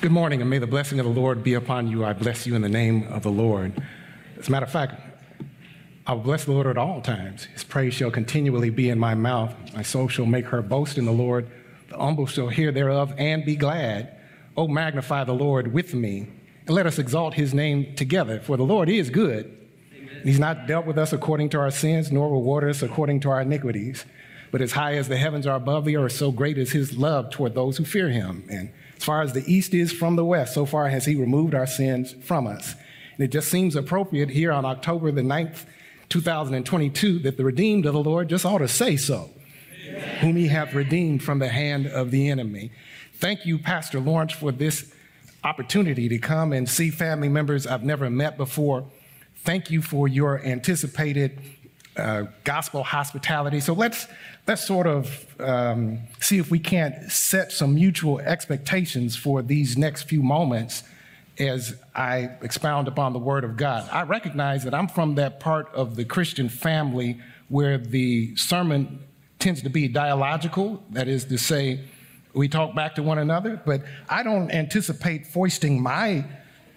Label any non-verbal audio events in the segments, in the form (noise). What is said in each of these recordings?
Good morning, and may the blessing of the Lord be upon you. I bless you in the name of the Lord. As a matter of fact, I will bless the Lord at all times. His praise shall continually be in my mouth. My soul shall make her boast in the Lord. The humble shall hear thereof and be glad. Oh, magnify the Lord with me, and let us exalt his name together, for the Lord is good. He's not dealt with us according to our sins, nor reward us according to our iniquities. But as high as the heavens are above the earth, so great is his love toward those who fear him. And as far as the east is from the west, so far has he removed our sins from us. And it just seems appropriate here on October the 9th, 2022, that the redeemed of the Lord just ought to say so, Amen. whom he hath redeemed from the hand of the enemy. Thank you, Pastor Lawrence, for this opportunity to come and see family members I've never met before. Thank you for your anticipated uh, gospel hospitality. So let's let's sort of um, see if we can't set some mutual expectations for these next few moments as I expound upon the Word of God. I recognize that I'm from that part of the Christian family where the sermon tends to be dialogical, that is to say, we talk back to one another, but I don't anticipate foisting my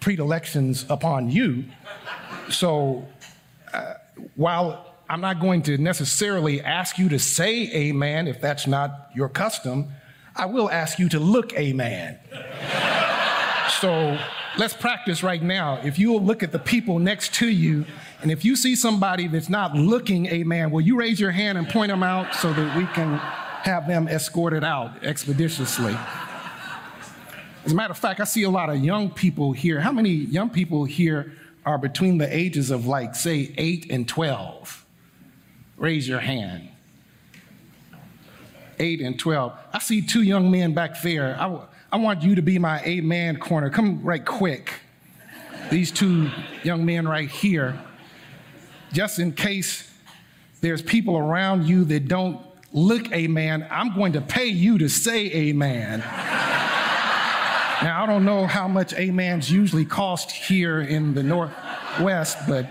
predilections upon you. So uh, while I'm not going to necessarily ask you to say amen if that's not your custom. I will ask you to look amen. (laughs) so let's practice right now. If you will look at the people next to you, and if you see somebody that's not looking amen, will you raise your hand and point them out so that we can have them escorted out expeditiously? As a matter of fact, I see a lot of young people here. How many young people here are between the ages of, like, say, 8 and 12? Raise your hand. Eight and 12. I see two young men back there. I, I want you to be my amen corner. Come right quick. These two young men right here. Just in case there's people around you that don't look amen, I'm going to pay you to say amen. now, I don't know how much amens usually cost here in the Northwest, but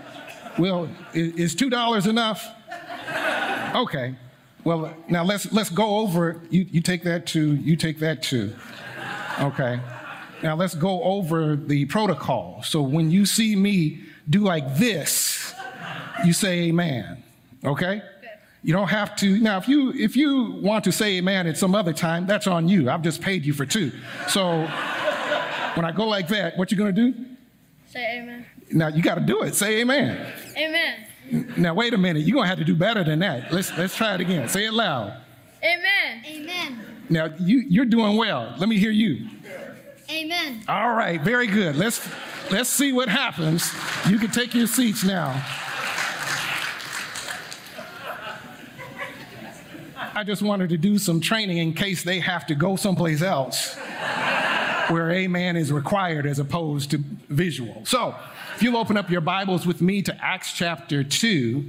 well, is $2 enough? Okay. Well, now let's let's go over. You you take that too. You take that too. Okay. Now let's go over the protocol. So when you see me do like this, you say amen. Okay? You don't have to now if you if you want to say amen at some other time, that's on you. I've just paid you for two. So when I go like that, what you gonna do? Say amen. Now you gotta do it. Say amen. Amen. Now wait a minute. You're gonna have to do better than that. Let's let's try it again. Say it loud. Amen. Amen. Now you you're doing well. Let me hear you. Amen. All right, very good. Let's let's see what happens. You can take your seats now. I just wanted to do some training in case they have to go someplace else where amen is required as opposed to visual. So, if you'll open up your Bibles with me to Acts chapter 2,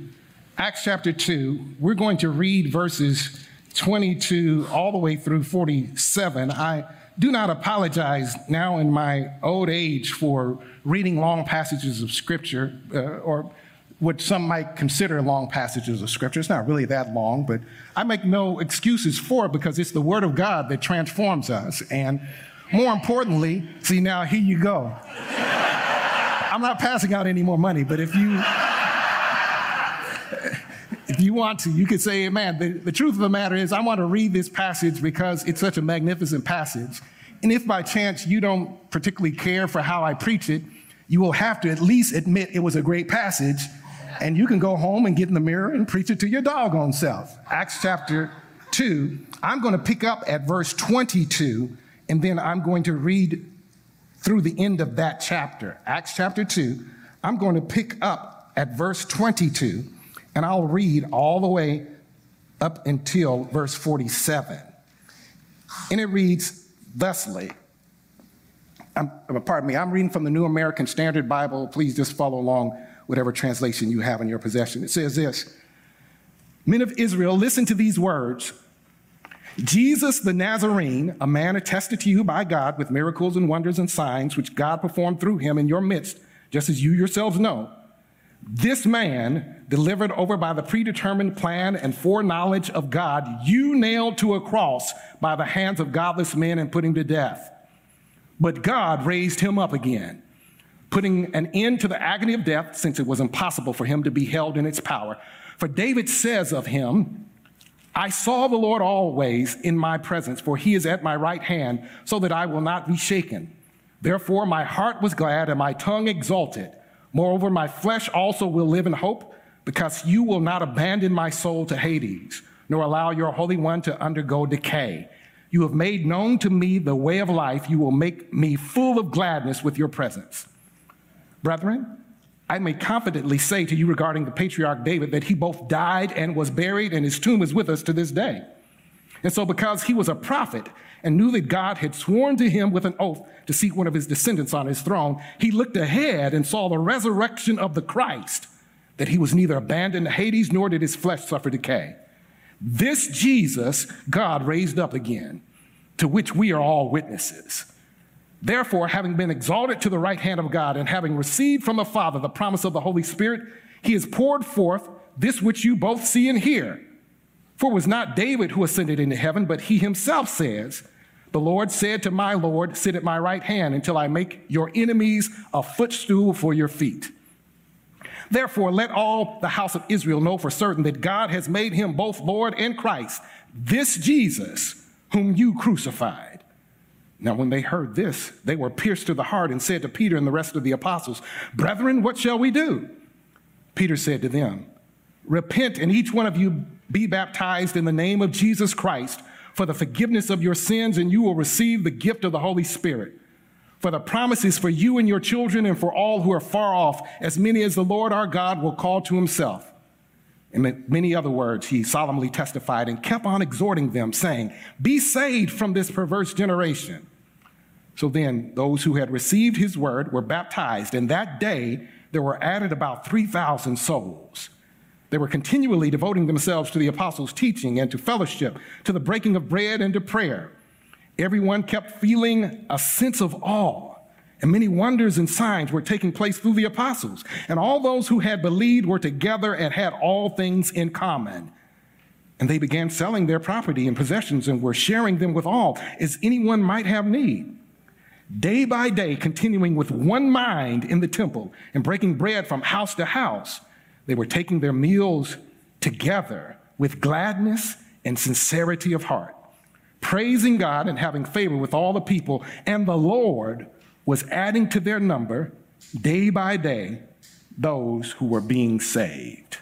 Acts chapter 2, we're going to read verses 22 all the way through 47. I do not apologize now in my old age for reading long passages of Scripture uh, or what some might consider long passages of Scripture. It's not really that long, but I make no excuses for it because it's the Word of God that transforms us. And more importantly, see now, here you go. I'm not passing out any more money, but if you if you want to, you could say amen. The, the truth of the matter is, I want to read this passage because it's such a magnificent passage. And if by chance you don't particularly care for how I preach it, you will have to at least admit it was a great passage. And you can go home and get in the mirror and preach it to your doggone self. Acts chapter 2, I'm going to pick up at verse 22, and then I'm going to read through the end of that chapter, Acts chapter 2. I'm going to pick up at verse 22, and I'll read all the way up until verse 47. And it reads thusly. I'm, pardon me, I'm reading from the New American Standard Bible. Please just follow along, whatever translation you have in your possession. It says this Men of Israel, listen to these words. Jesus the Nazarene, a man attested to you by God with miracles and wonders and signs which God performed through him in your midst, just as you yourselves know. This man, delivered over by the predetermined plan and foreknowledge of God, you nailed to a cross by the hands of godless men and put him to death. But God raised him up again, putting an end to the agony of death, since it was impossible for him to be held in its power. For David says of him, I saw the Lord always in my presence, for he is at my right hand, so that I will not be shaken. Therefore, my heart was glad and my tongue exulted. Moreover, my flesh also will live in hope, because you will not abandon my soul to Hades, nor allow your Holy One to undergo decay. You have made known to me the way of life. You will make me full of gladness with your presence. Brethren, I may confidently say to you regarding the patriarch David that he both died and was buried, and his tomb is with us to this day. And so, because he was a prophet and knew that God had sworn to him with an oath to seat one of his descendants on his throne, he looked ahead and saw the resurrection of the Christ, that he was neither abandoned to Hades nor did his flesh suffer decay. This Jesus God raised up again, to which we are all witnesses. Therefore, having been exalted to the right hand of God and having received from the Father the promise of the Holy Spirit, he has poured forth this which you both see and hear. For it was not David who ascended into heaven, but he himself says, The Lord said to my Lord, Sit at my right hand until I make your enemies a footstool for your feet. Therefore, let all the house of Israel know for certain that God has made him both Lord and Christ, this Jesus whom you crucified. Now, when they heard this, they were pierced to the heart and said to Peter and the rest of the apostles, Brethren, what shall we do? Peter said to them, Repent and each one of you be baptized in the name of Jesus Christ for the forgiveness of your sins, and you will receive the gift of the Holy Spirit. For the promise is for you and your children and for all who are far off, as many as the Lord our God will call to himself. In many other words, he solemnly testified and kept on exhorting them, saying, Be saved from this perverse generation. So then, those who had received his word were baptized, and that day there were added about 3,000 souls. They were continually devoting themselves to the apostles' teaching and to fellowship, to the breaking of bread and to prayer. Everyone kept feeling a sense of awe, and many wonders and signs were taking place through the apostles. And all those who had believed were together and had all things in common. And they began selling their property and possessions and were sharing them with all, as anyone might have need. Day by day, continuing with one mind in the temple and breaking bread from house to house, they were taking their meals together with gladness and sincerity of heart praising God and having favor with all the people. And the Lord was adding to their number day by day those who were being saved.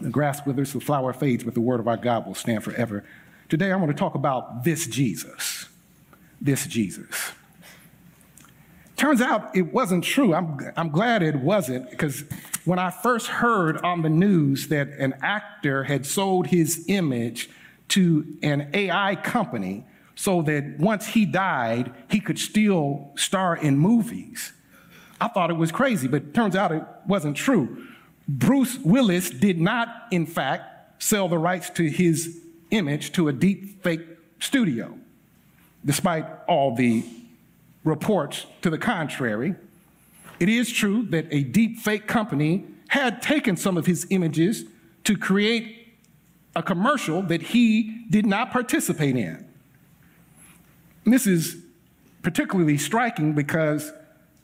The grass withers, the flower fades, but the word of our God will stand forever. Today I want to talk about this Jesus. This Jesus. Turns out it wasn't true. I'm, I'm glad it wasn't because when I first heard on the news that an actor had sold his image to an AI company so that once he died, he could still star in movies. I thought it was crazy, but turns out it wasn't true. Bruce Willis did not, in fact, sell the rights to his image to a deep fake studio, despite all the reports to the contrary. It is true that a deep fake company had taken some of his images to create a commercial that he did not participate in. This is particularly striking because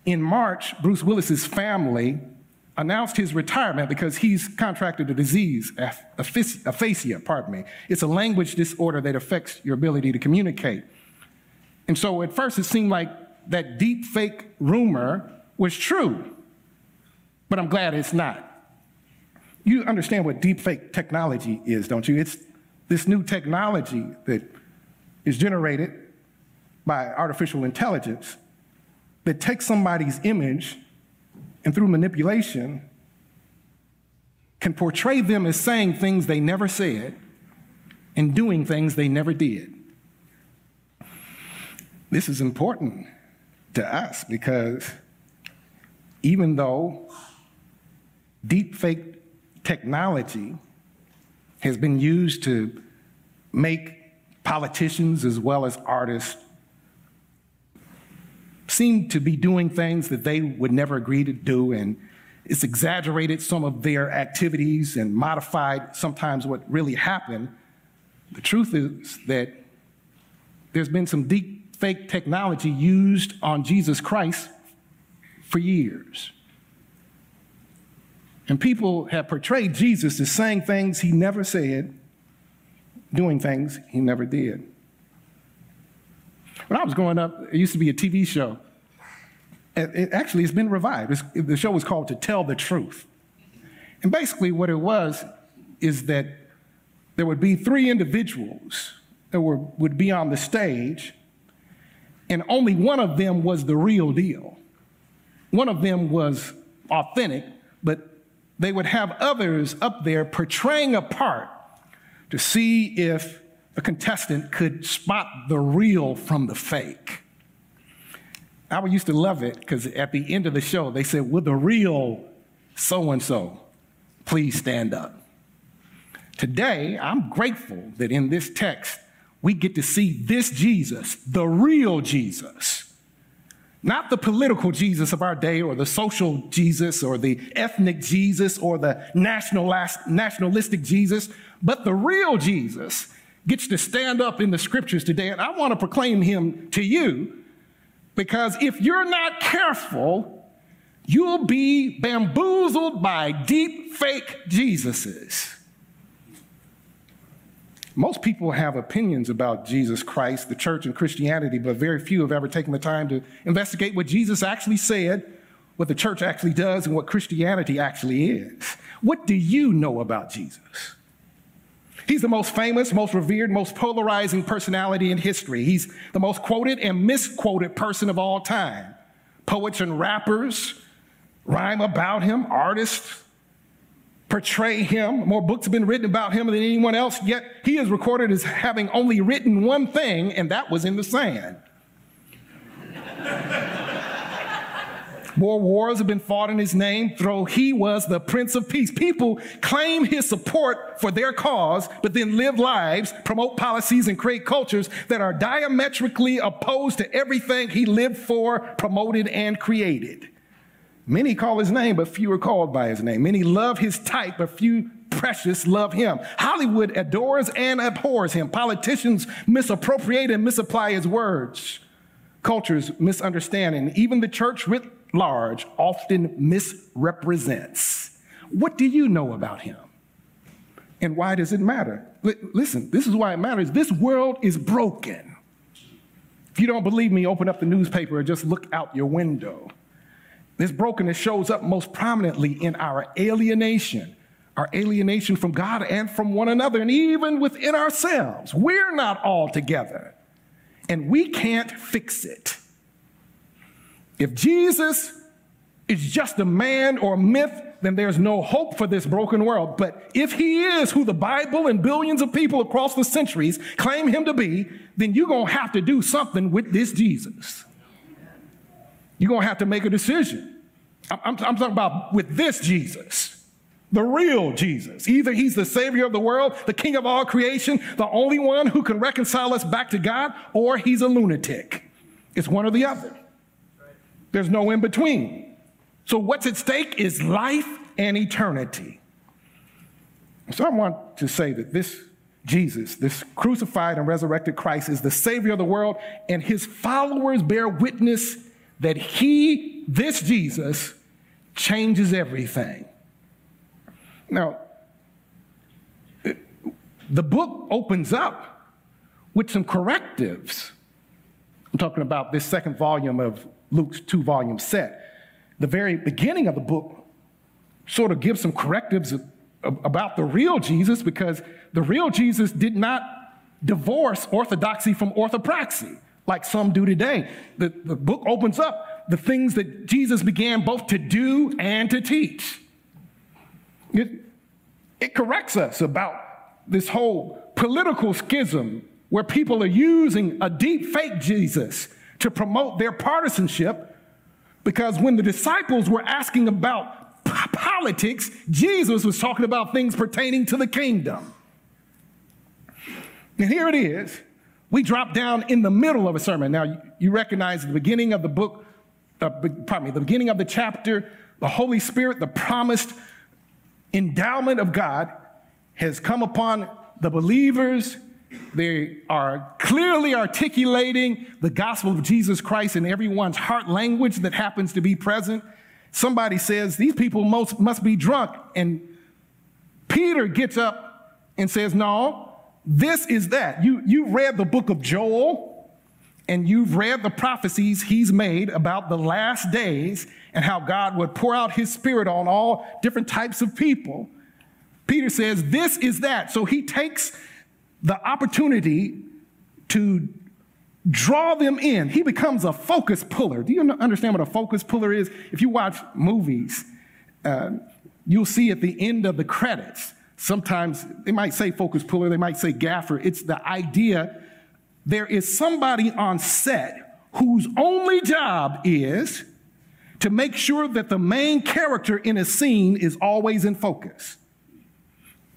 in March, Bruce Willis's family announced his retirement because he's contracted a disease, aphasia, pardon me. It's a language disorder that affects your ability to communicate. And so at first it seemed like that deep fake rumor was true, but I'm glad it's not you understand what deepfake technology is, don't you? It's this new technology that is generated by artificial intelligence that takes somebody's image and through manipulation can portray them as saying things they never said and doing things they never did. This is important to us because even though deepfake technology has been used to make politicians as well as artists seem to be doing things that they would never agree to do and it's exaggerated some of their activities and modified sometimes what really happened. The truth is that there's been some deep fake technology used on Jesus Christ for years. And people have portrayed Jesus as saying things he never said, doing things he never did. When I was growing up, it used to be a TV show. It, actually, it's been revived. It's, the show was called To Tell the Truth. And basically, what it was is that there would be three individuals that were, would be on the stage, and only one of them was the real deal. One of them was authentic, but they would have others up there portraying a part to see if a contestant could spot the real from the fake. I used to love it because at the end of the show, they said, Will the real so and so please stand up? Today, I'm grateful that in this text, we get to see this Jesus, the real Jesus not the political Jesus of our day or the social Jesus or the ethnic Jesus or the nationalistic Jesus, but the real Jesus gets to stand up in the scriptures today. And I want to proclaim him to you because if you're not careful, you'll be bamboozled by deep fake Jesuses. Most people have opinions about Jesus Christ, the church, and Christianity, but very few have ever taken the time to investigate what Jesus actually said, what the church actually does, and what Christianity actually is. What do you know about Jesus? He's the most famous, most revered, most polarizing personality in history. He's the most quoted and misquoted person of all time. Poets and rappers rhyme about him, artists portray him. More books have been written about him than anyone else, yet he is recorded as having only written one thing, and that was in the sand. (laughs) More wars have been fought in his name, though he was the Prince of Peace. People claim his support for their cause, but then live lives, promote policies, and create cultures that are diametrically opposed to everything he lived for, promoted, and created. Many call his name, but few are called by his name. Many love his type, but few precious love him. Hollywood adores and abhors him. Politicians misappropriate and misapply his words. Cultures misunderstand, and even the church writ large often misrepresents. What do you know about him? And why does it matter? L- listen, this is why it matters. This world is broken. If you don't believe me, open up the newspaper or just look out your window. This brokenness shows up most prominently in our alienation, our alienation from God and from one another, and even within ourselves. We're not all together, and we can't fix it. If Jesus is just a man or a myth, then there's no hope for this broken world. But if he is who the Bible and billions of people across the centuries claim him to be, then you're going to have to do something with this Jesus. You're going to have to make a decision. I'm, I'm, I'm talking about with this Jesus, the real Jesus. Either he's the Savior of the world, the King of all creation, the only one who can reconcile us back to God, or he's a lunatic. It's one or the other. There's no in between. So, what's at stake is life and eternity. So, I want to say that this Jesus, this crucified and resurrected Christ, is the Savior of the world, and his followers bear witness that he, this Jesus, changes everything. Now, the book opens up with some correctives. I'm talking about this second volume of Luke's two volume set. The very beginning of the book sort of gives some correctives about the real Jesus because the real Jesus did not divorce orthodoxy from orthopraxy like some do today. The, the book opens up the things that Jesus began both to do and to teach. It, it corrects us about this whole political schism where people are using a deep fake Jesus to promote their partisanship because when the disciples were asking about politics, Jesus was talking about things pertaining to the kingdom. And here it is we drop down in the middle of a sermon. Now, you recognize the beginning of the book, uh, pardon me, the beginning of the chapter, the Holy Spirit, the promised endowment of God has come upon the believers They are clearly articulating the gospel of Jesus Christ in everyone's heart language that happens to be present. Somebody says, These people most, must be drunk. And Peter gets up and says, No, this is that. You, you've read the book of Joel and you've read the prophecies he's made about the last days and how God would pour out his spirit on all different types of people. Peter says, This is that. So he takes the opportunity to draw them in. He becomes a focus puller. Do you understand what a focus puller is? If you watch movies, uh, you'll see at the end of the credits, sometimes they might say focus puller, they might say gaffer. It's the idea there is somebody on set whose only job is to make sure that the main character in a scene is always in focus.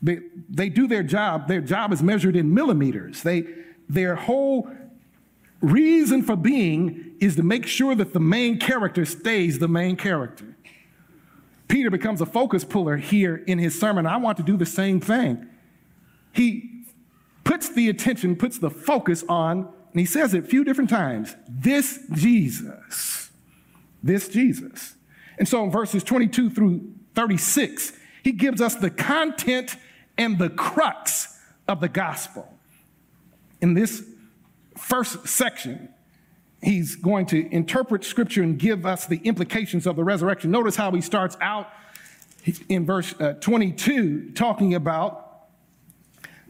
They, they do their job, their job is measured in millimeters. They, their whole reason for being is to make sure that the main character stays the main character. Peter becomes a focus puller here in his sermon. I want to do the same thing. He puts the attention, puts the focus on, and he says it a few different times this Jesus. This Jesus. And so in verses 22 through 36, he gives us the content and the crux of the gospel. In this first section, he's going to interpret scripture and give us the implications of the resurrection. Notice how he starts out in verse uh, 22 talking about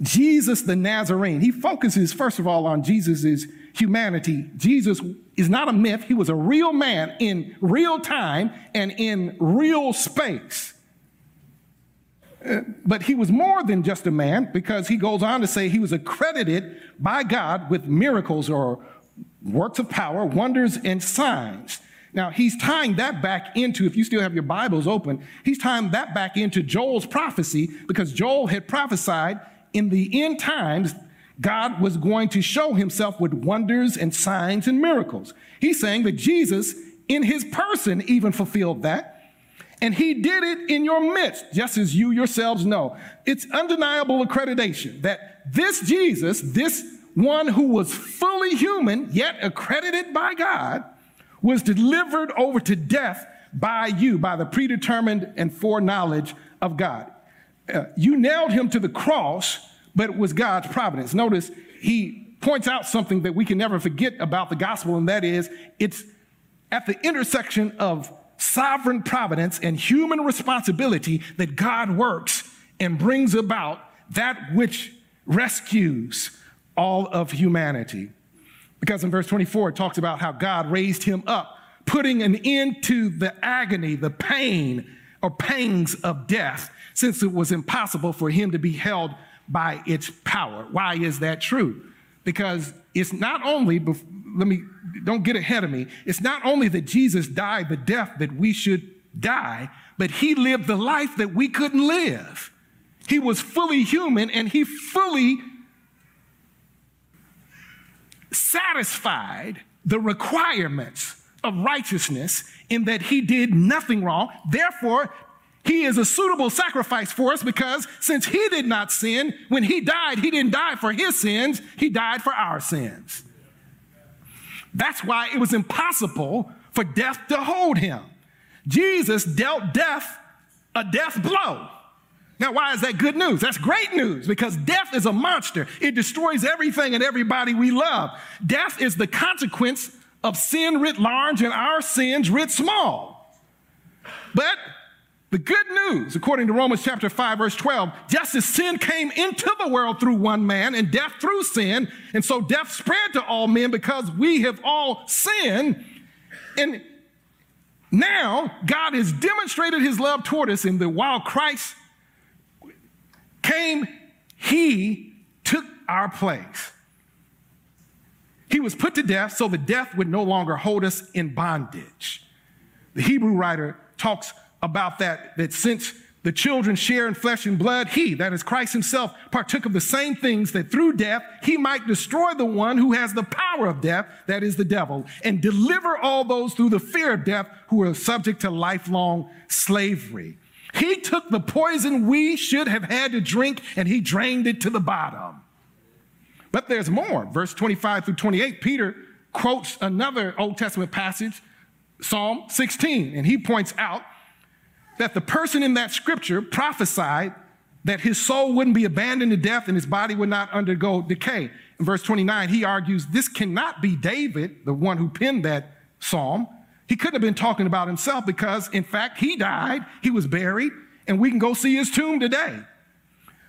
Jesus the Nazarene. He focuses, first of all, on Jesus' humanity. Jesus is not a myth, he was a real man in real time and in real space. Uh, but he was more than just a man because he goes on to say he was accredited by God with miracles or works of power, wonders, and signs. Now, he's tying that back into, if you still have your Bibles open, he's tying that back into Joel's prophecy because Joel had prophesied in the end times, God was going to show himself with wonders and signs and miracles. He's saying that Jesus, in his person, even fulfilled that. And he did it in your midst, just as you yourselves know. It's undeniable accreditation that this Jesus, this one who was fully human, yet accredited by God, was delivered over to death by you, by the predetermined and foreknowledge of God. Uh, you nailed him to the cross, but it was God's providence. Notice he points out something that we can never forget about the gospel, and that is it's at the intersection of sovereign providence and human responsibility that God works and brings about that which rescues all of humanity. Because in verse 24, it talks about how God raised him up, putting an end to the agony, the pain, or pangs of death, since it was impossible for him to be held by its power. Why is that true? Because it's not only, let me, don't get ahead of me, it's not only that Jesus died the death that we should die, but he lived the life that we couldn't live. He was fully human and he fully satisfied the requirements of righteousness in that he did nothing wrong. Therefore, he is a suitable sacrifice for us because since he did not sin, when he died, he didn't die for his sins, he died for our sins. That's why it was impossible for death to hold him. Jesus dealt death a death blow. Now, why is that good news? That's great news because death is a monster. It destroys everything and everybody we love. Death is the consequence of sin writ large and our sins writ small. But the good news, according to Romans chapter 5, verse 12, just as sin came into the world through one man and death through sin, and so death spread to all men because we have all sinned. And now God has demonstrated his love toward us in that while Christ came, he took our place. He was put to death so that death would no longer hold us in bondage. The Hebrew writer talks about that, that since the children share in flesh and blood, he, that is Christ himself, partook of the same things that through death he might destroy the one who has the power of death, that is the devil, and deliver all those through the fear of death who are subject to lifelong slavery. He took the poison we should have had to drink and he drained it to the bottom. But there's more. Verse 25 through 28, Peter quotes another Old Testament passage, Psalm 16, and he points out that the person in that scripture prophesied that his soul wouldn't be abandoned to death and his body would not undergo decay. In verse 29, he argues this cannot be David, the one who penned that psalm. He couldn't have been talking about himself because, in fact, he died, he was buried, and we can go see his tomb today.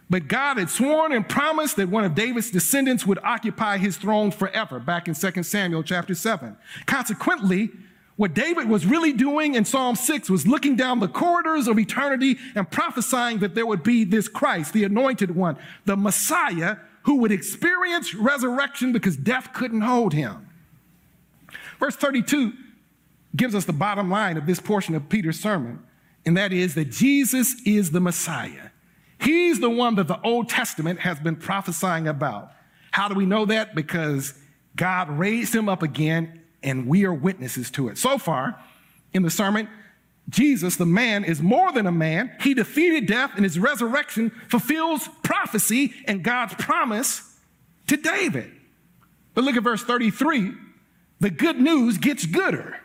But God had sworn and promised that one of David's descendants would occupy his throne forever, back in 2 Samuel chapter 7. Consequently, what David was really doing in Psalm 6 was looking down the corridors of eternity and prophesying that there would be this Christ, the anointed one, the Messiah, who would experience resurrection because death couldn't hold him. Verse 32 gives us the bottom line of this portion of Peter's sermon, and that is that Jesus is the Messiah. He's the one that the Old Testament has been prophesying about. How do we know that? Because God raised him up again and we are witnesses to it. So far in the sermon, Jesus, the man, is more than a man. He defeated death, and his resurrection fulfills prophecy and God's promise to David. But look at verse 33. The good news gets gooder.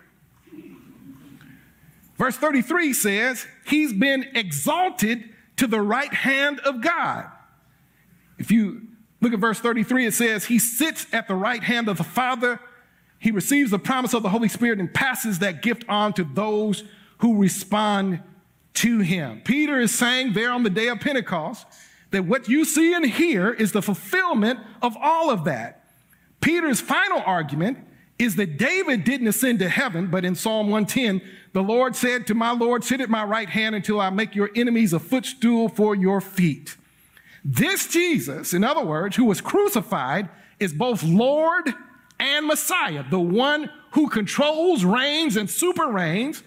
Verse 33 says, He's been exalted to the right hand of God. If you look at verse 33, it says, He sits at the right hand of the Father he receives the promise of the Holy Spirit and passes that gift on to those who respond to him. Peter is saying there on the day of Pentecost that what you see and hear is the fulfillment of all of that. Peter's final argument is that David didn't ascend to heaven, but in Psalm 110, the Lord said to my Lord, Sit at my right hand until I make your enemies a footstool for your feet. This Jesus, in other words, who was crucified, is both Lord and Messiah, the one who controls, reigns, and super reigns,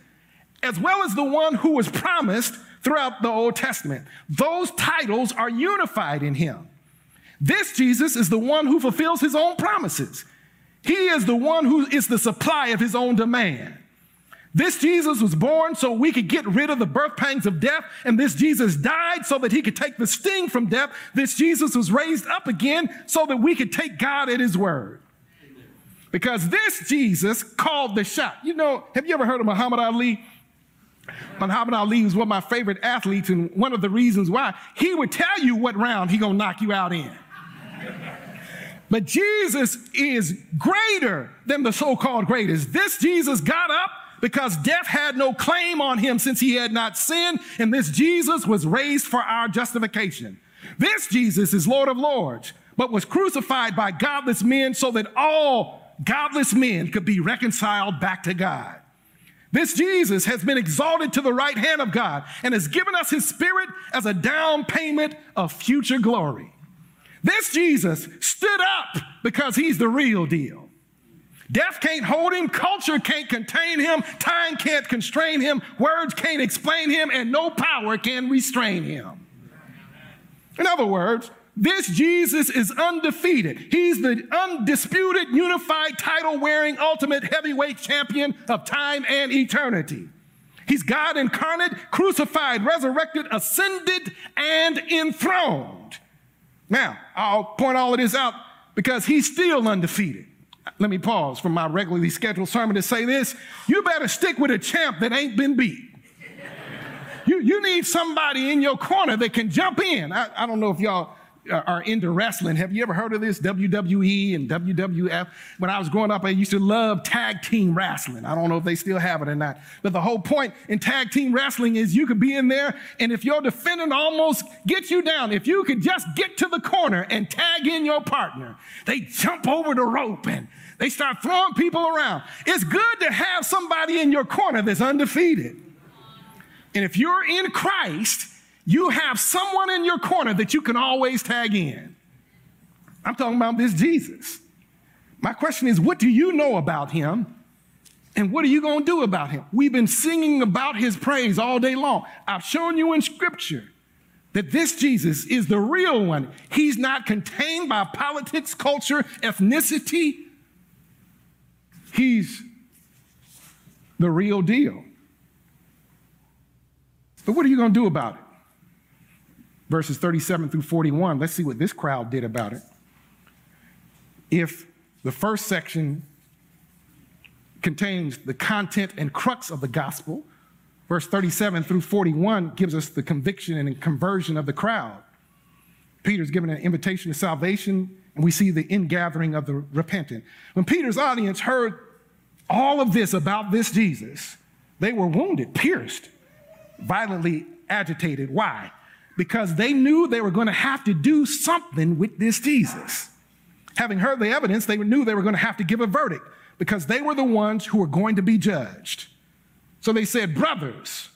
as well as the one who was promised throughout the Old Testament. Those titles are unified in him. This Jesus is the one who fulfills his own promises. He is the one who is the supply of his own demand. This Jesus was born so we could get rid of the birth pangs of death, and this Jesus died so that he could take the sting from death. This Jesus was raised up again so that we could take God at his word. Because this Jesus called the shot. You know, have you ever heard of Muhammad Ali? Muhammad Ali was one of my favorite athletes, and one of the reasons why he would tell you what round he gonna knock you out in. But Jesus is greater than the so-called greatest. This Jesus got up because death had no claim on him since he had not sinned, and this Jesus was raised for our justification. This Jesus is Lord of Lords, but was crucified by godless men so that all godless men could be reconciled back to God. This Jesus has been exalted to the right hand of God and has given us his spirit as a down payment of future glory. This Jesus stood up because he's the real deal. Death can't hold him, culture can't contain him, time can't constrain him, words can't explain him, and no power can restrain him. In other words, this Jesus is undefeated. He's the undisputed, unified, title wearing, ultimate heavyweight champion of time and eternity. He's God incarnate, crucified, resurrected, ascended, and enthroned. Now, I'll point all of this out because he's still undefeated. Let me pause from my regularly scheduled sermon to say this. You better stick with a champ that ain't been beat. You, you need somebody in your corner that can jump in. I, I don't know if y'all are into wrestling. Have you ever heard of this? WWE and WWF. When I was growing up, I used to love tag team wrestling. I don't know if they still have it or not. But the whole point in tag team wrestling is you could be in there, and if your defendant almost gets you down, if you could just get to the corner and tag in your partner, they jump over the rope and they start throwing people around. It's good to have somebody in your corner that's undefeated. And if you're in Christ, you have someone in your corner that you can always tag in. I'm talking about this Jesus. My question is, what do you know about him? And what are you going to do about him? We've been singing about his praise all day long. I've shown you in scripture that this Jesus is the real one. He's not contained by politics, culture, ethnicity. He's the real deal. But what are you going to do about it? Verses 37 through 41. Let's see what this crowd did about it. if the first section contains the content and crux of the gospel, verse 37 through 41 gives us the conviction and conversion of the crowd. Peter's given an invitation to salvation, and we see the ingathering of the repentant. When Peter's audience heard all of this about this Jesus, they were wounded, pierced, violently agitated. Why? Because they knew they were going to have to do something with this Jesus. Having heard the evidence, they knew they were going to have to give a verdict because they were the ones who were going to be judged. So they said, Brothers,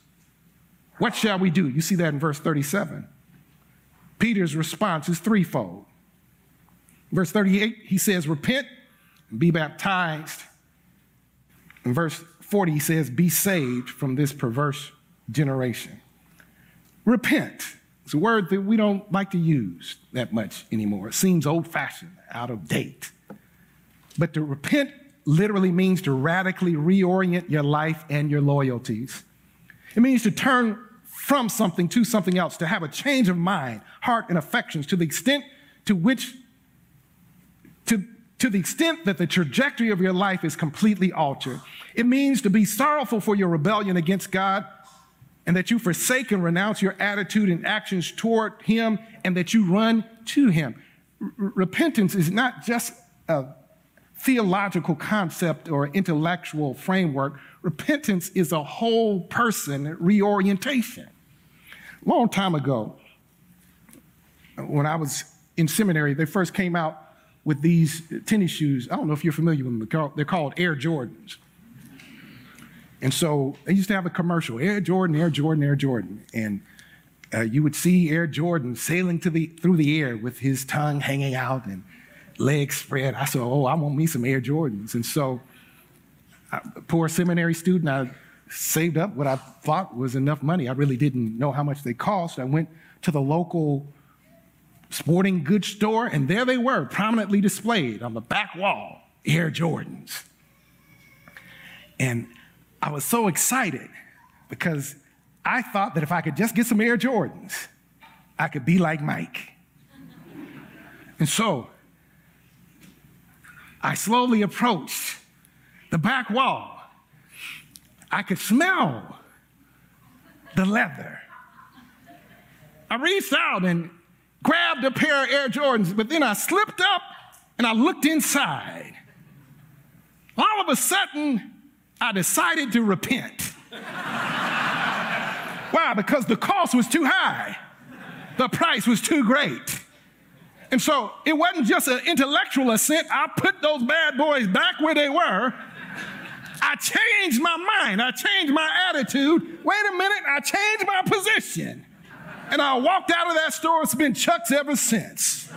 what shall we do? You see that in verse 37. Peter's response is threefold. Verse 38, he says, Repent and be baptized. In verse 40, he says, Be saved from this perverse generation. Repent. It's a word that we don't like to use that much anymore. It seems old fashioned, out of date. But to repent literally means to radically reorient your life and your loyalties. It means to turn from something to something else, to have a change of mind, heart, and affections to the extent to which, to, to the extent that the trajectory of your life is completely altered. It means to be sorrowful for your rebellion against God and that you forsake and renounce your attitude and actions toward Him and that you run to Him. Repentance is not just a theological concept or intellectual framework. Repentance is a whole person reorientation. Long time ago, when I was in seminary, they first came out with these tennis shoes. I don't know if you're familiar with them. They're called Air Jordans. And so they used to have a commercial Air Jordan, Air Jordan, Air Jordan. And uh, you would see Air Jordan sailing the, through the air with his tongue hanging out and legs spread. I said, Oh, I want me some Air Jordans. And so, I, poor seminary student, I saved up what I thought was enough money. I really didn't know how much they cost. I went to the local sporting goods store, and there they were, prominently displayed on the back wall Air Jordans. And I was so excited because I thought that if I could just get some Air Jordans, I could be like Mike. And so I slowly approached the back wall. I could smell the leather. I reached out and grabbed a pair of Air Jordans, but then I slipped up and I looked inside. All of a sudden, I decided to repent. Why? Because the cost was too high, the price was too great. And so it wasn't just an intellectual assent. I put those bad boys back where they were. I changed my mind. I changed my attitude. Wait a minute, I changed my position. And I walked out of that store. It's been Chuck's ever since.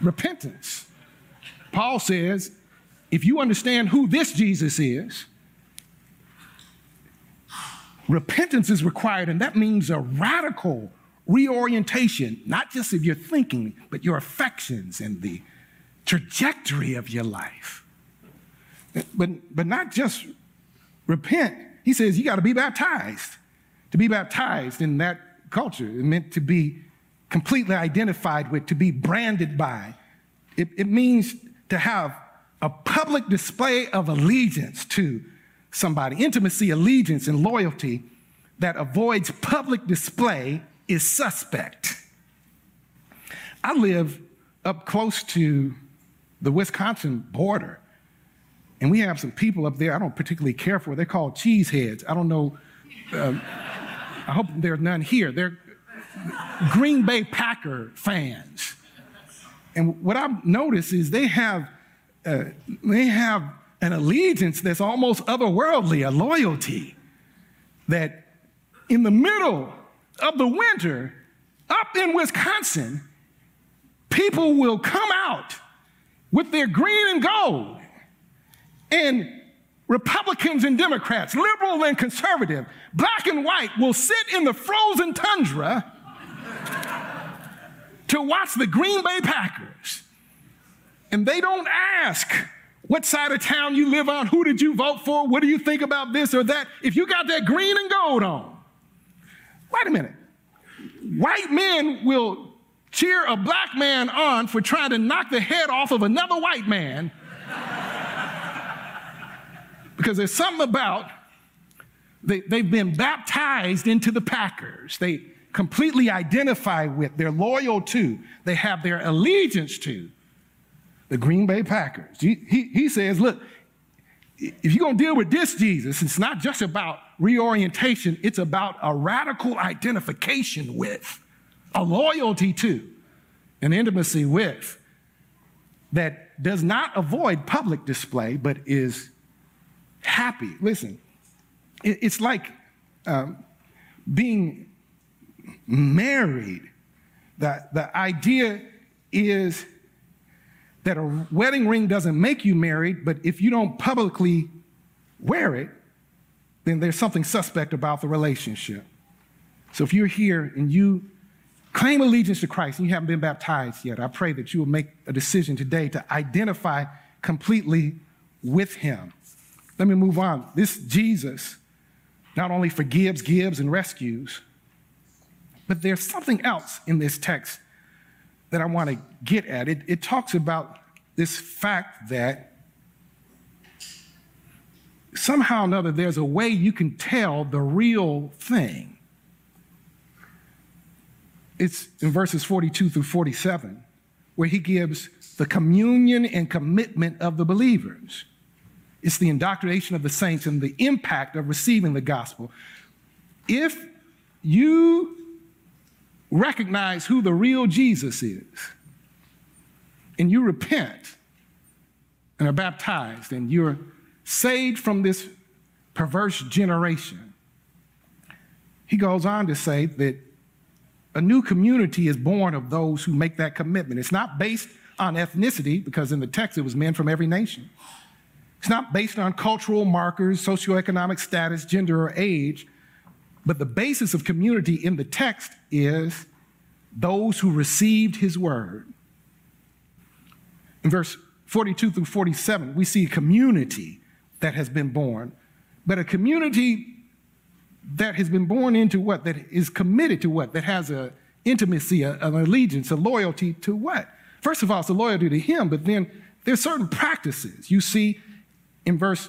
Repentance. Paul says if you understand who this Jesus is, repentance is required, and that means a radical reorientation, not just of your thinking, but your affections and the trajectory of your life. But, but not just repent. He says you got to be baptized. To be baptized in that culture, it meant to be completely identified with, to be branded by. It, it means to have a public display of allegiance to somebody, intimacy, allegiance, and loyalty that avoids public display is suspect. I live up close to the Wisconsin border, and we have some people up there I don't particularly care for. They're called cheeseheads. I don't know. Um, I hope there's none here. They're Green Bay Packer fans. And what I've noticed is they have, uh, they have an allegiance that's almost otherworldly, a loyalty that in the middle of the winter, up in Wisconsin, people will come out with their green and gold. And Republicans and Democrats, liberal and conservative, black and white will sit in the frozen tundra to watch the Green Bay Packers. And they don't ask what side of town you live on, who did you vote for, what do you think about this or that. If you got that green and gold on, wait a minute. White men will cheer a black man on for trying to knock the head off of another white man. (laughs) because there's something about they, they've been baptized into the Packers. They completely identify with, they're loyal to, they have their allegiance to the Green Bay Packers. He, he, he says, look, if you're going to deal with this Jesus, it's not just about reorientation, it's about a radical identification with, a loyalty to, an intimacy with that does not avoid public display, but is happy. Listen, it's like um, being married. The, the idea is that a wedding ring doesn't make you married, but if you don't publicly wear it, then there's something suspect about the relationship. So if you're here and you claim allegiance to Christ and you haven't been baptized yet, I pray that you will make a decision today to identify completely with Him. Let me move on. This Jesus not only forgives, gives, and rescues, but there's something else in this text that I want to get at. It, it talks about this fact that somehow or another there's a way you can tell the real thing. It's in verses 42 through 47, where he gives the communion and commitment of the believers. It's the indoctrination of the saints and the impact of receiving the gospel. If you recognize who the real Jesus is, and you repent and are baptized, and you're saved from this perverse generation, he goes on to say that a new community is born of those who make that commitment. It's not based on ethnicity, because in the text it was men from every nation. It's not based on cultural markers, socioeconomic status, gender, or age, but the basis of community in the text is those who received his word. In verse 42 through 47, we see a community that has been born, but a community that has been born into what? That is committed to what? That has an intimacy, a, an allegiance, a loyalty to what? First of all, it's a loyalty to him, but then there's certain practices. You see in verse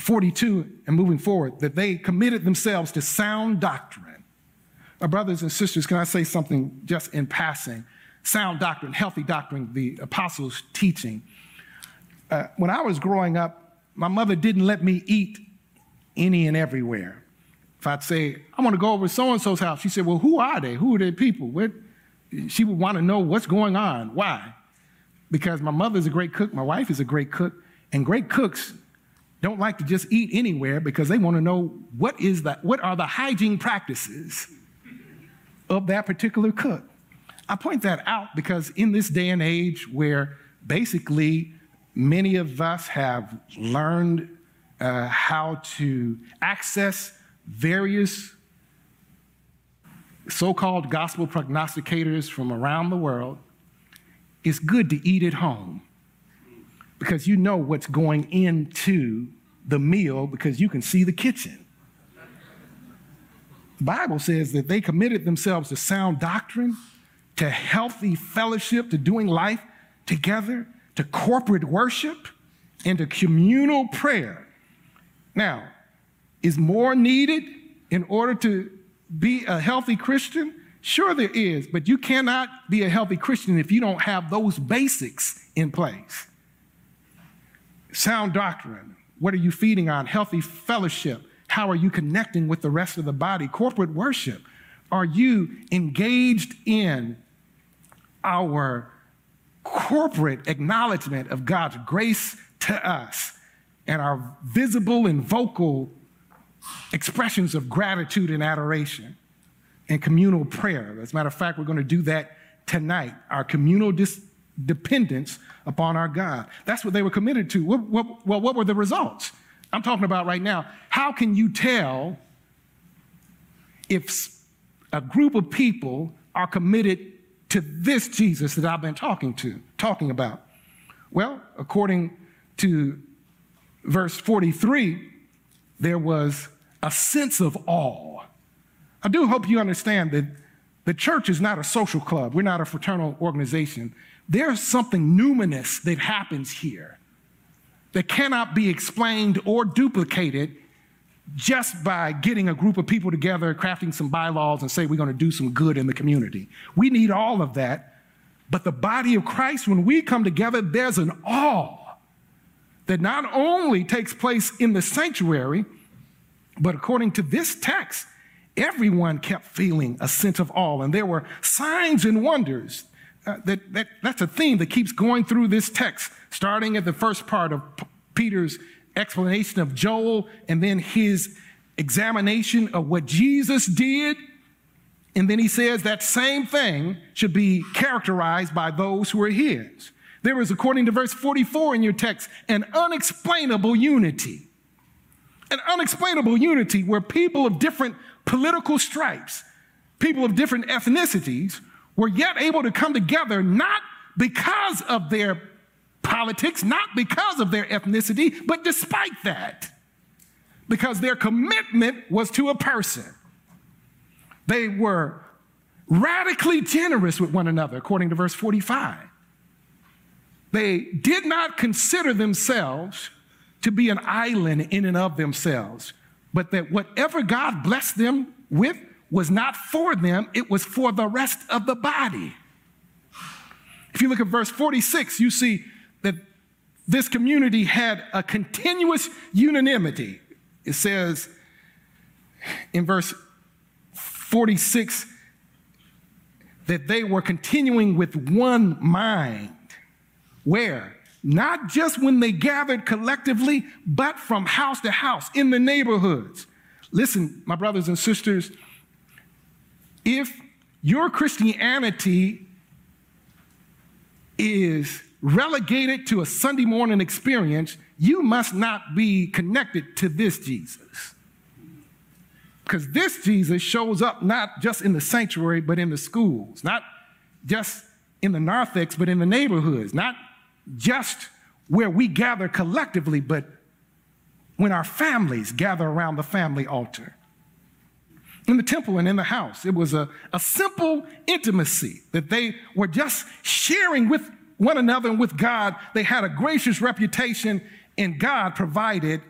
42 and moving forward that they committed themselves to sound doctrine. My brothers and sisters, can I say something just in passing? Sound doctrine, healthy doctrine, the apostles' teaching. Uh, when I was growing up, my mother didn't let me eat any and everywhere. If I'd say, I want to go over to so and so's house, she said, Well, who are they? Who are their people? She would want to know what's going on. Why? Because my mother's a great cook, my wife is a great cook, and great cooks don't like to just eat anywhere because they want to know what is that, what are the hygiene practices of that particular cook. I point that out because in this day and age where basically many of us have learned uh, how to access various so called gospel prognosticators from around the world, it's good to eat at home because you know what's going into the meal because you can see the kitchen. The Bible says that they committed themselves to sound doctrine, to healthy fellowship, to doing life together, to corporate worship, and to communal prayer. Now, is more needed in order to be a healthy Christian? Sure, there is, but you cannot be a healthy Christian if you don't have those basics in place. Sound doctrine. What are you feeding on? Healthy fellowship. How are you connecting with the rest of the body? Corporate worship. Are you engaged in our corporate acknowledgement of God's grace to us and our visible and vocal expressions of gratitude and adoration and communal prayer? As a matter of fact, we're going to do that tonight. Our communal dis- dependence upon our God. That's what they were committed to. What, what, well, what were the results? I'm talking about right now. How can you tell if a group of people are committed to this Jesus that I've been talking to, talking about? Well, according to verse 43, there was a sense of awe. I do hope you understand that The church is not a social club, we're not a fraternal organization. There's something numinous that happens here that cannot be explained or duplicated just by getting a group of people together, crafting some bylaws, and say we're going to do some good in the community. We need all of that. But the body of Christ, when we come together, there's an awe that not only takes place in the sanctuary, but according to this text, everyone kept feeling a sense of awe. And there were signs and wonders. Uh, that, that, that's a theme that keeps going through this text, starting at the first part of P- Peter's explanation of Joel and then his examination of what Jesus did. And then he says that same thing should be characterized by those who are his. There is, according to verse 44 in your text, an unexplainable unity. An unexplainable unity where people of different political stripes, people of different ethnicities, were yet able to come together not because of their politics, not because of their ethnicity, but despite that, because their commitment was to a person. They were radically generous with one another, according to verse 45. They did not consider themselves to be an island in and of themselves, but that whatever God blessed them with was not for them, it was for the rest of the body. If you look at verse 46, you see that this community had a continuous unanimity. It says in verse 46 that they were continuing with one mind. Where? Not just when they gathered collectively, but from house to house in the neighborhoods. Listen, my brothers and sisters, if your Christianity is relegated to a Sunday morning experience, you must not be connected to this Jesus. Because this Jesus shows up not just in the sanctuary, but in the schools, not just in the narthex, but in the neighborhoods, not just where we gather collectively, but when our families gather around the family altar. In the temple and in the house, it was a, a simple intimacy that they were just sharing with one another and with God. They had a gracious reputation, and God provided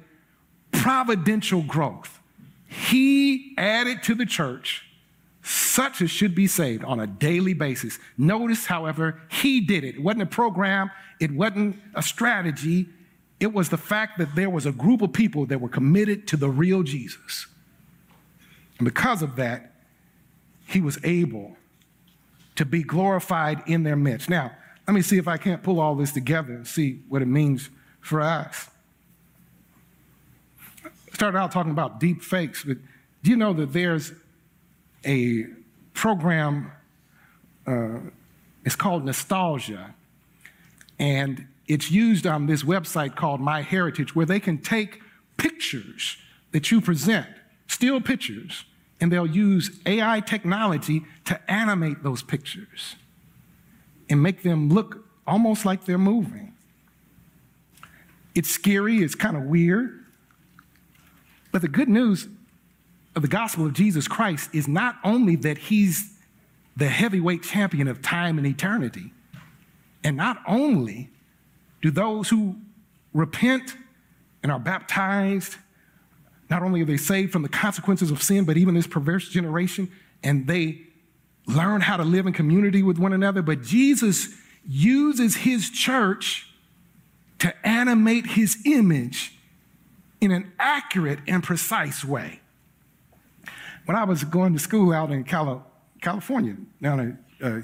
providential growth. He added to the church such as should be saved on a daily basis. Notice, however, he did it. It wasn't a program, it wasn't a strategy. It was the fact that there was a group of people that were committed to the real Jesus. And because of that, he was able to be glorified in their midst. Now, let me see if I can't pull all this together and see what it means for us. started out talking about deep fakes, but do you know that there's a program, uh, it's called Nostalgia, and it's used on this website called My Heritage, where they can take pictures that you present, still pictures, and they'll use AI technology to animate those pictures and make them look almost like they're moving. It's scary, it's kind of weird. But the good news of the gospel of Jesus Christ is not only that he's the heavyweight champion of time and eternity, and not only do those who repent and are baptized, not only are they saved from the consequences of sin, but even this perverse generation, and they learn how to live in community with one another, but Jesus uses his church to animate his image in an accurate and precise way. When I was going to school out in Cali- California, down at uh,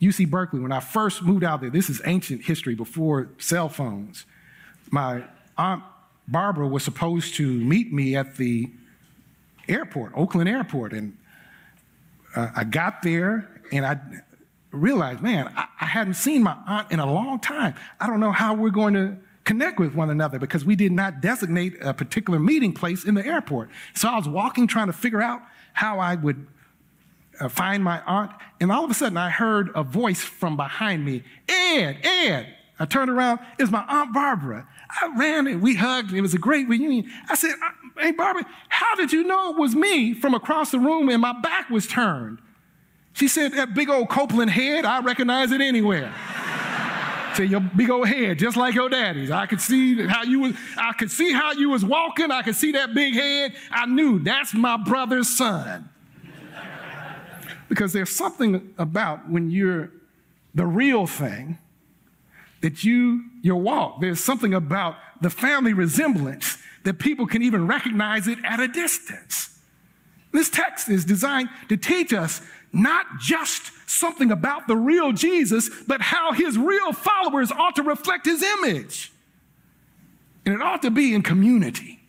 UC Berkeley, when I first moved out there, this is ancient history before cell phones. My aunt Barbara was supposed to meet me at the airport, Oakland Airport, and uh, I got there and I realized, man, I, I hadn't seen my aunt in a long time. I don't know how we're going to connect with one another because we did not designate a particular meeting place in the airport. So I was walking trying to figure out how I would uh, find my aunt, and all of a sudden I heard a voice from behind me Ed, Ed. I turned around, it's my Aunt Barbara. I ran and we hugged. It was a great reunion. I said, Hey, Barbara, how did you know it was me from across the room and my back was turned? She said, That big old Copeland head, I recognize it anywhere. Say your big old head, just like your daddy's. I could see how you was, I could see how you was walking. I could see that big head. I knew that's my brother's son. because there's something about when you're the real thing that you your walk. There's something about the family resemblance that people can even recognize it at a distance. This text is designed to teach us not just something about the real Jesus, but how his real followers ought to reflect his image. And it ought to be in community,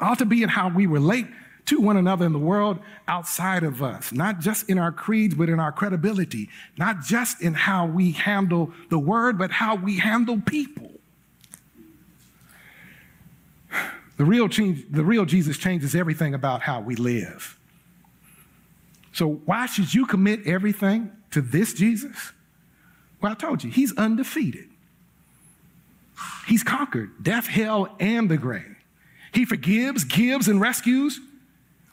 it ought to be in how we relate to one another in the world outside of us, not just in our creeds, but in our credibility, not just in how we handle the word, but how we handle people. The real, change, the real Jesus changes everything about how we live. So, why should you commit everything to this Jesus? Well, I told you, he's undefeated. He's conquered death, hell, and the grave. He forgives, gives, and rescues.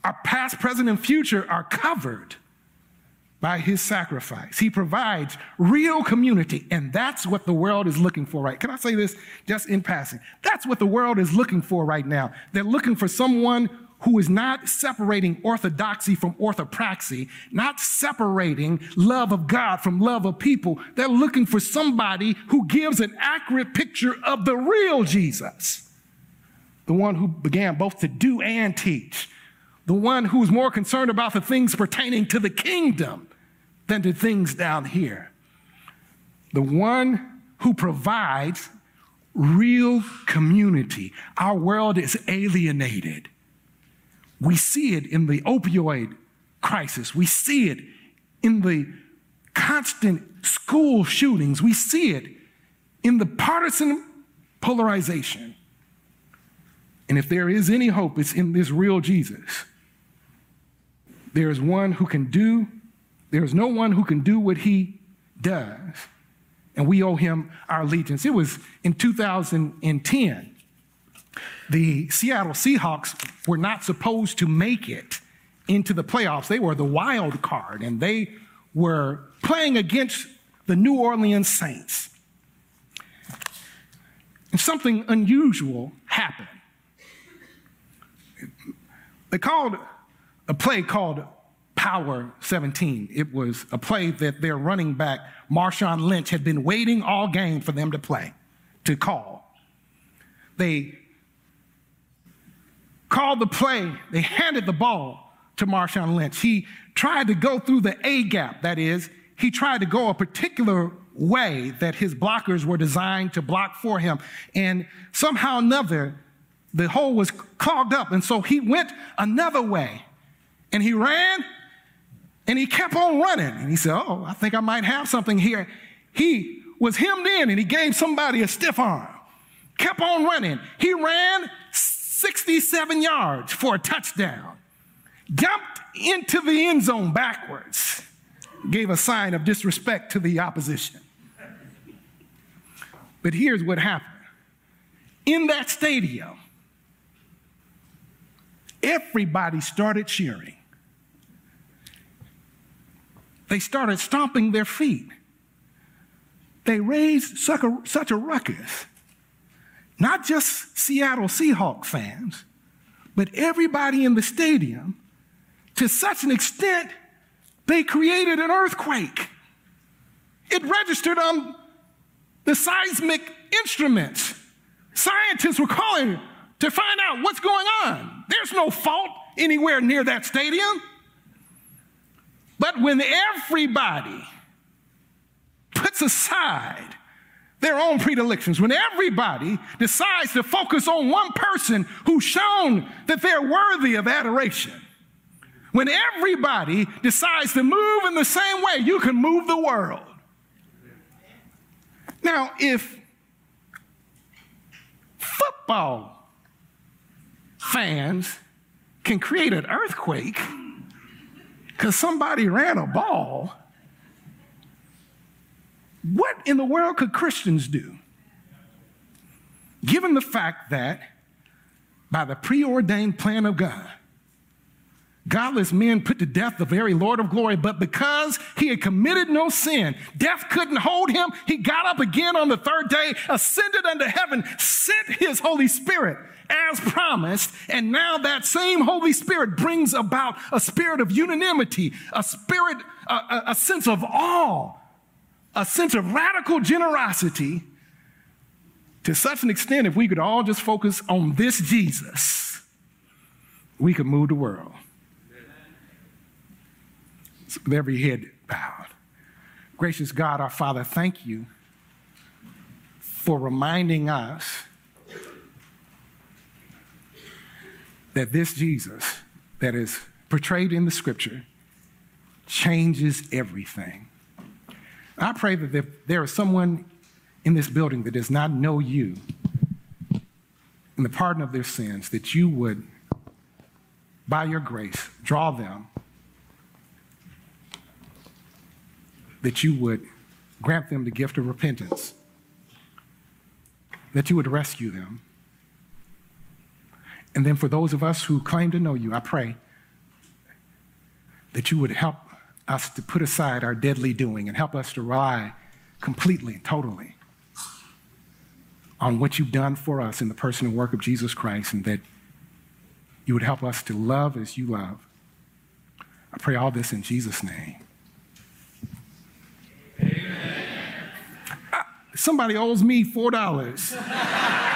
Our past, present, and future are covered by his sacrifice. He provides real community, and that's what the world is looking for, right? Can I say this just in passing? That's what the world is looking for right now. They're looking for someone who is not separating orthodoxy from orthopraxy, not separating love of God from love of people. They're looking for somebody who gives an accurate picture of the real Jesus, the one who began both to do and teach, the one who's more concerned about the things pertaining to the kingdom than to things down here. The one who provides real community. Our world is alienated. We see it in the opioid crisis, we see it in the constant school shootings, we see it in the partisan polarization. And if there is any hope, it's in this real Jesus. There is one who can do there is no one who can do what he does, and we owe him our allegiance. It was in 2010. The Seattle Seahawks were not supposed to make it into the playoffs. They were the wild card, and they were playing against the New Orleans Saints. And something unusual happened. They called a play called Power 17. It was a play that their running back, Marshawn Lynch, had been waiting all game for them to play, to call. They called the play, they handed the ball to Marshawn Lynch. He tried to go through the A gap, that is, he tried to go a particular way that his blockers were designed to block for him. And somehow another, the hole was clogged up. And so he went another way. And he ran and he kept on running. And he said, Oh, I think I might have something here. He was hemmed in and he gave somebody a stiff arm. Kept on running. He ran 67 yards for a touchdown. Jumped into the end zone backwards. Gave a sign of disrespect to the opposition. But here's what happened in that stadium, everybody started cheering they started stomping their feet. They raised such a, such a ruckus. Not just Seattle Seahawk fans, but everybody in the stadium to such an extent they created an earthquake. It registered on the seismic instruments. Scientists were calling to find out what's going on. There's no fault anywhere near that stadium. But when everybody puts aside their own predilections, when everybody decides to focus on one person who's shown that they're worthy of adoration, when everybody decides to move in the same way, you can move the world. Now, if football fans can create an earthquake, because somebody ran a ball. What in the world could Christians do? Given the fact that by the preordained plan of God, godless men put to death the very Lord of glory, but because he had committed no sin, death couldn't hold him. He got up again on the third day, ascended unto heaven, sent his Holy Spirit as promised, and now that same Holy Spirit brings about a spirit of unanimity, a spirit, a, a, a sense of awe, a sense of radical generosity to such an extent, if we could all just focus on this Jesus, we could move the world. So with every head bowed. Gracious God, our Father, thank you for reminding us that this Jesus that is portrayed in the scripture changes everything. I pray that if there is someone in this building that does not know you in the pardon of their sins, that you would, by your grace, draw them, that you would grant them the gift of repentance, that you would rescue them. And then for those of us who claim to know you, I pray that you would help us to put aside our deadly doing and help us to rely completely, totally on what you've done for us in the person and work of Jesus Christ, and that you would help us to love as you love. I pray all this in Jesus' name. Amen. Uh, somebody owes me $4. (laughs)